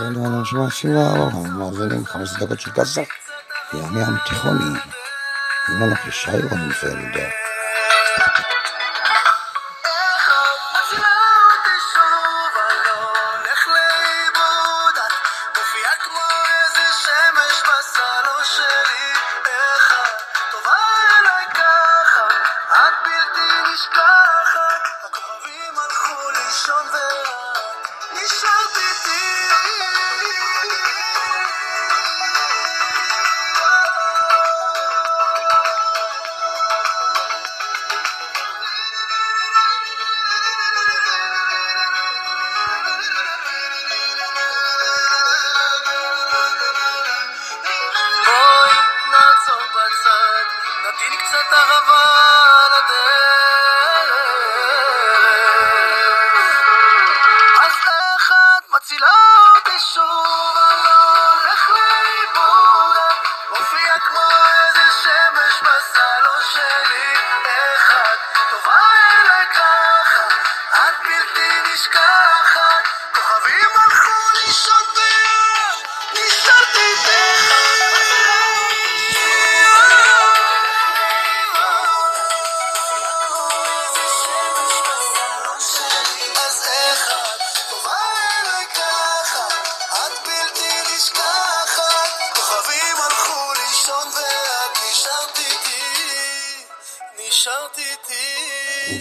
לנו נשמע 24, מאזינים חמש דקות של כסף, ים ים תיכוני, עם לנו חישי רונפלד.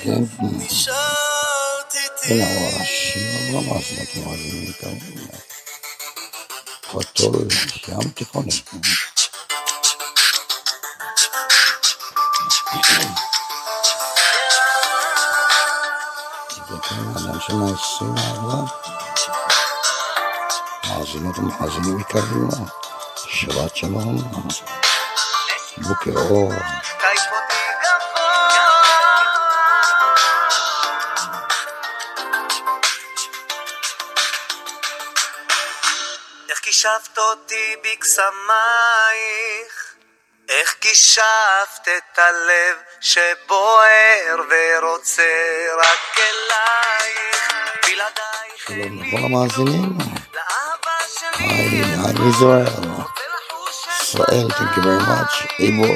איתי, כן, נשארת איתי. הנה השיר הבא מאזינות ומאזינים יקרים. חתול ים תיכוני. וכן, אדם שמה 24, מאזינות ומאזינים יקרים, שבת שלום, בוקר אור, אותי בקסמייך, איך כישפת את הלב שבוער ורוצה רק אלייך, בלעדייך שלום לכל המאזינים, היי, היי ישראל, ישראל, thank you very much, איבו,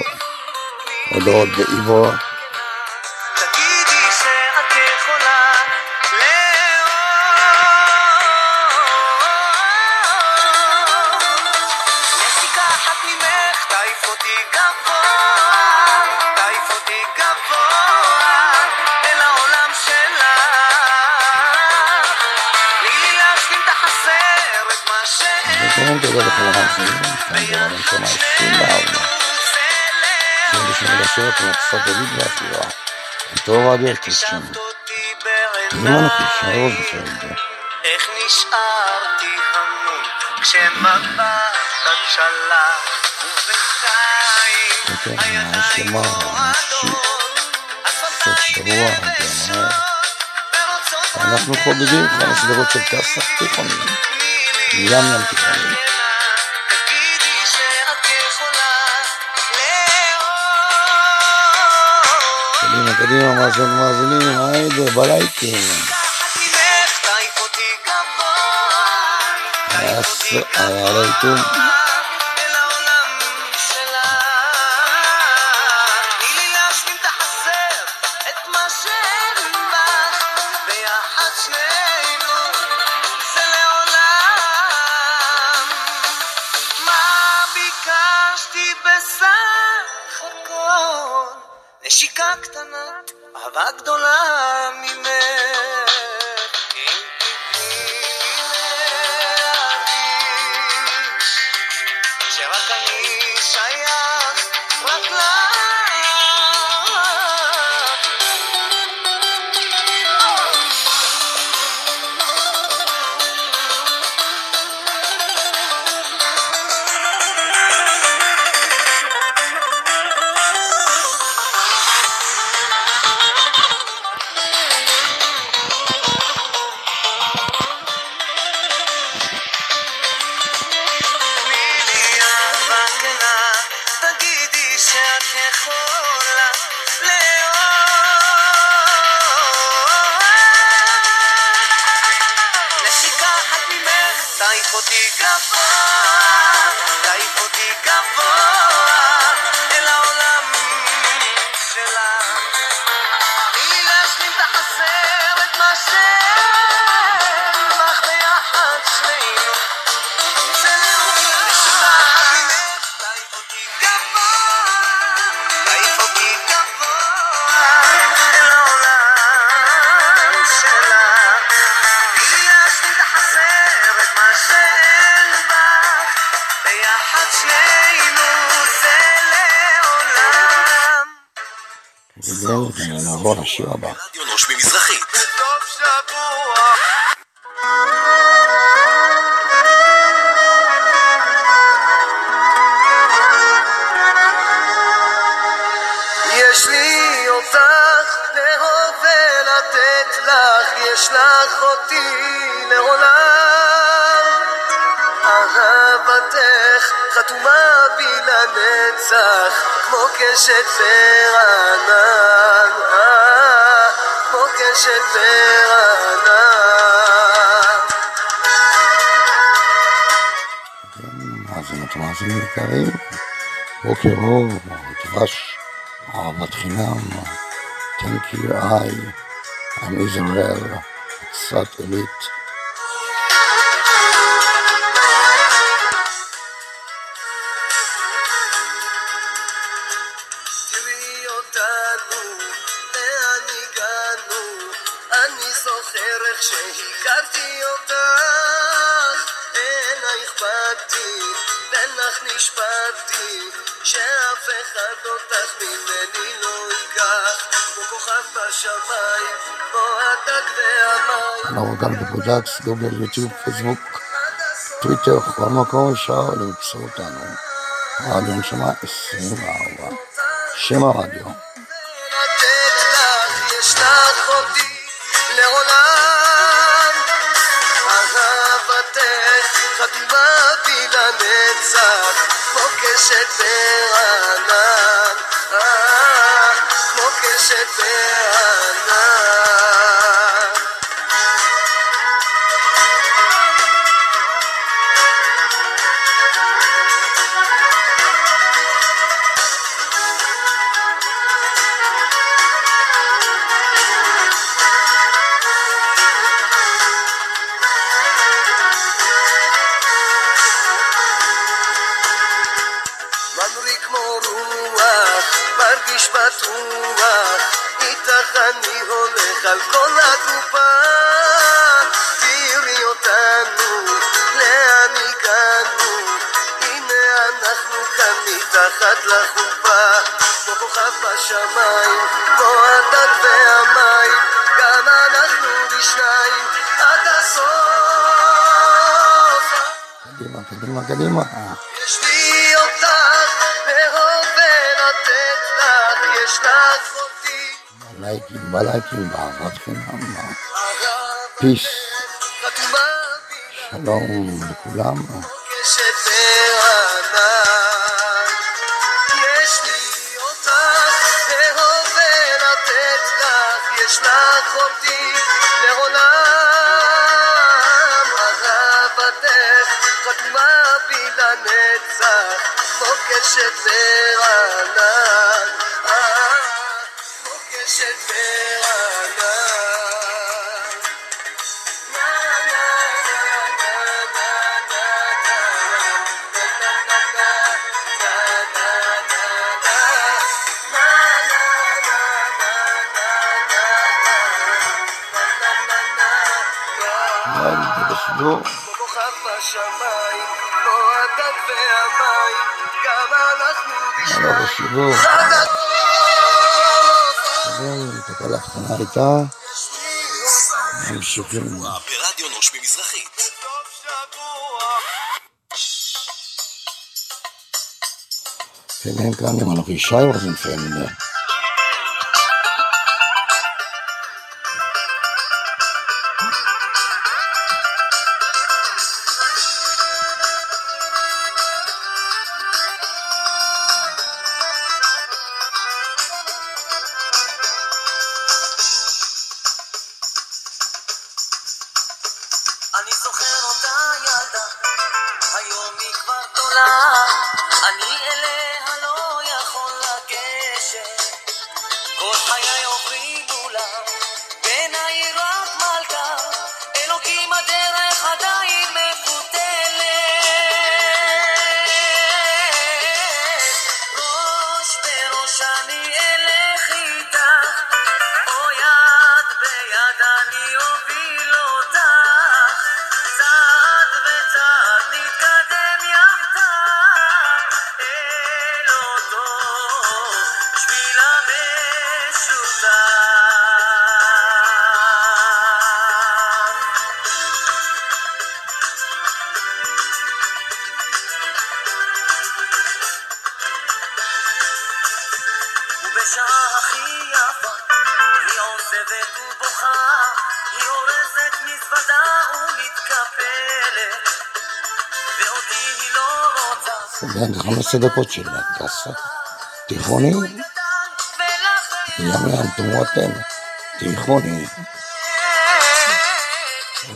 הודעות באיבו, וכן, תודה לכל המאזינים, כאן רבן שמה 24, 98 שעות מארצות דוד והסביבה, איתו רדיו עם אנוכי, שי בעיניי רוזנפלד, איך נשארתי המום כשמבט שלח ובינתיים הידיים השלמה, רועדות סוף שבוע, אנחנו חוגגים חמש דקות של כסף תיכוני, ים ים תיכוני, תגידי שאת יכולה לאהוב קדימה, קדימה, מאזינות ומאזינים, היידה, בלייקים, תחת ממך וזהו, ונעבור לשיר הבא. יש לך אותי חתומה בי לנצח, כמו קשת וענן, אה, כמו קשת וענן. כן, מאזינות ומאזינים יקרים, בוקר אור, דבש, אהבת חינם, Thank you, I, I'm Israel, קצת עילית. אנחנו גם בבודקס, גוגל, יוטיוב, פייסבוק, טוויטר, כל מקום אפשר למצוא אותנו. רדיו נשמה 24, שם הרדיו. לתת לך, יש לך אותי איתך אני הולך על כל הקופה. תראי אותנו, לאן הגענו, הנה אנחנו כאן מתחת לחופה. כמו כוכב בשמיים, כמו הדג והמים, גם אנחנו בשניים עד הסוף. קדימה, קדימה, קדימה. יש לי אותך, לאהוב ולתת לך, יש לך אותי. בלייקים, בלייקים, באהבת חינם. פיס, שלום לכולם. הסוף. זהו, תקלה קטנה הייתה, ממשיכים. ברדיו נושמים מזרחית. שבוע. כן, כאן עם אנוכי שי רוזנפלד. אני הכי יפה היא עוזבת ובוכה, היא אורזת מזוודה ומתקפלת, ואותי היא לא רוצה. בין 15 דקות של גסה. תיכוני, ים ים תמורת אמת. תיכוני,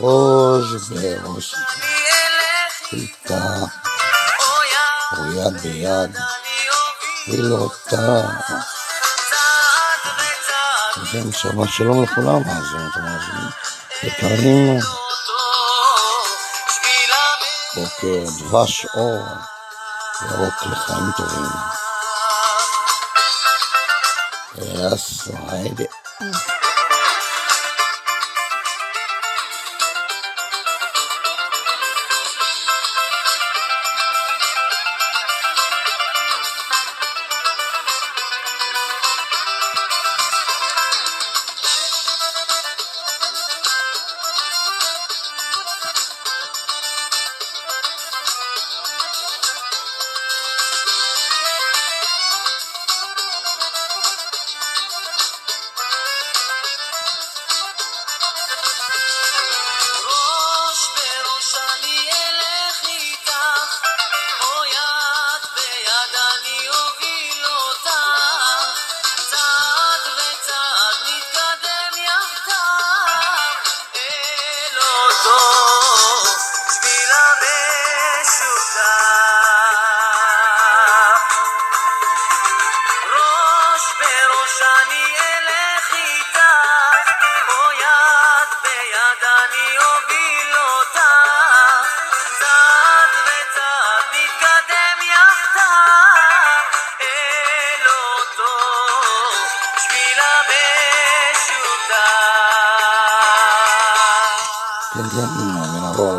ראש בראש, איתה, או יד ביד, ולאותה. כן, שבת שלום לכולם, מאזינות ומאזינים. יקרים, בוקר דבש אור, ירוק לחיים טובים. יס, היידה. ראש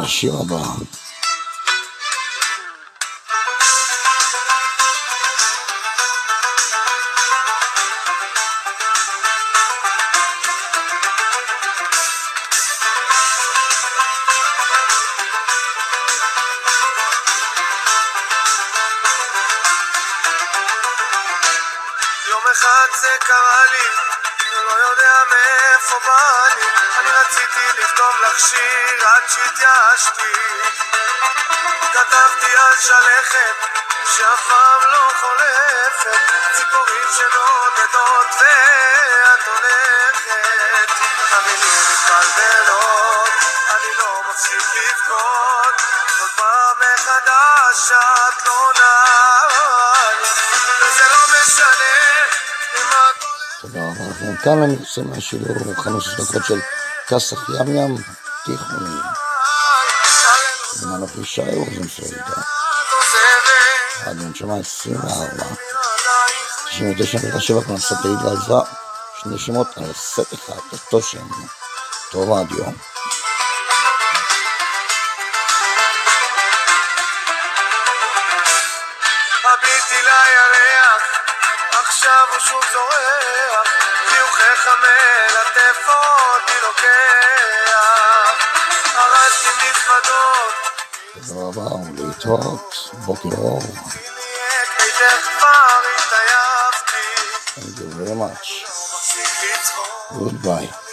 לשיר הבא. יום אחד זה קרה לי, מאיפה בא לי, אני רציתי לכתוב לך שיר עד שהתייאשתי. כתבתי על שלכת שאף פעם לא חולפת, ציפורים שנודדות ואת הולכת. המילים מתבלבלות, אני לא מפסיק לבכות, כל פעם מחדש את לא נעה וזה לא משנה אם הכל... תודה לכם. כאן אני עושה מהשידור 15 דקות של כסף ים ים תיכוני. עם אנוכי שי רוזנפלד, רדיו נשמה 24, 99.7 כנסות העיד ועזרה, שני שמות על סט אחד, אותו שם, אותו רדיו. תודה רבה ולהתראות, בוקר אור. נהיית ביתך כבר התעייפתי. Thank you very much. מפסיק לצחוק, Goodbye.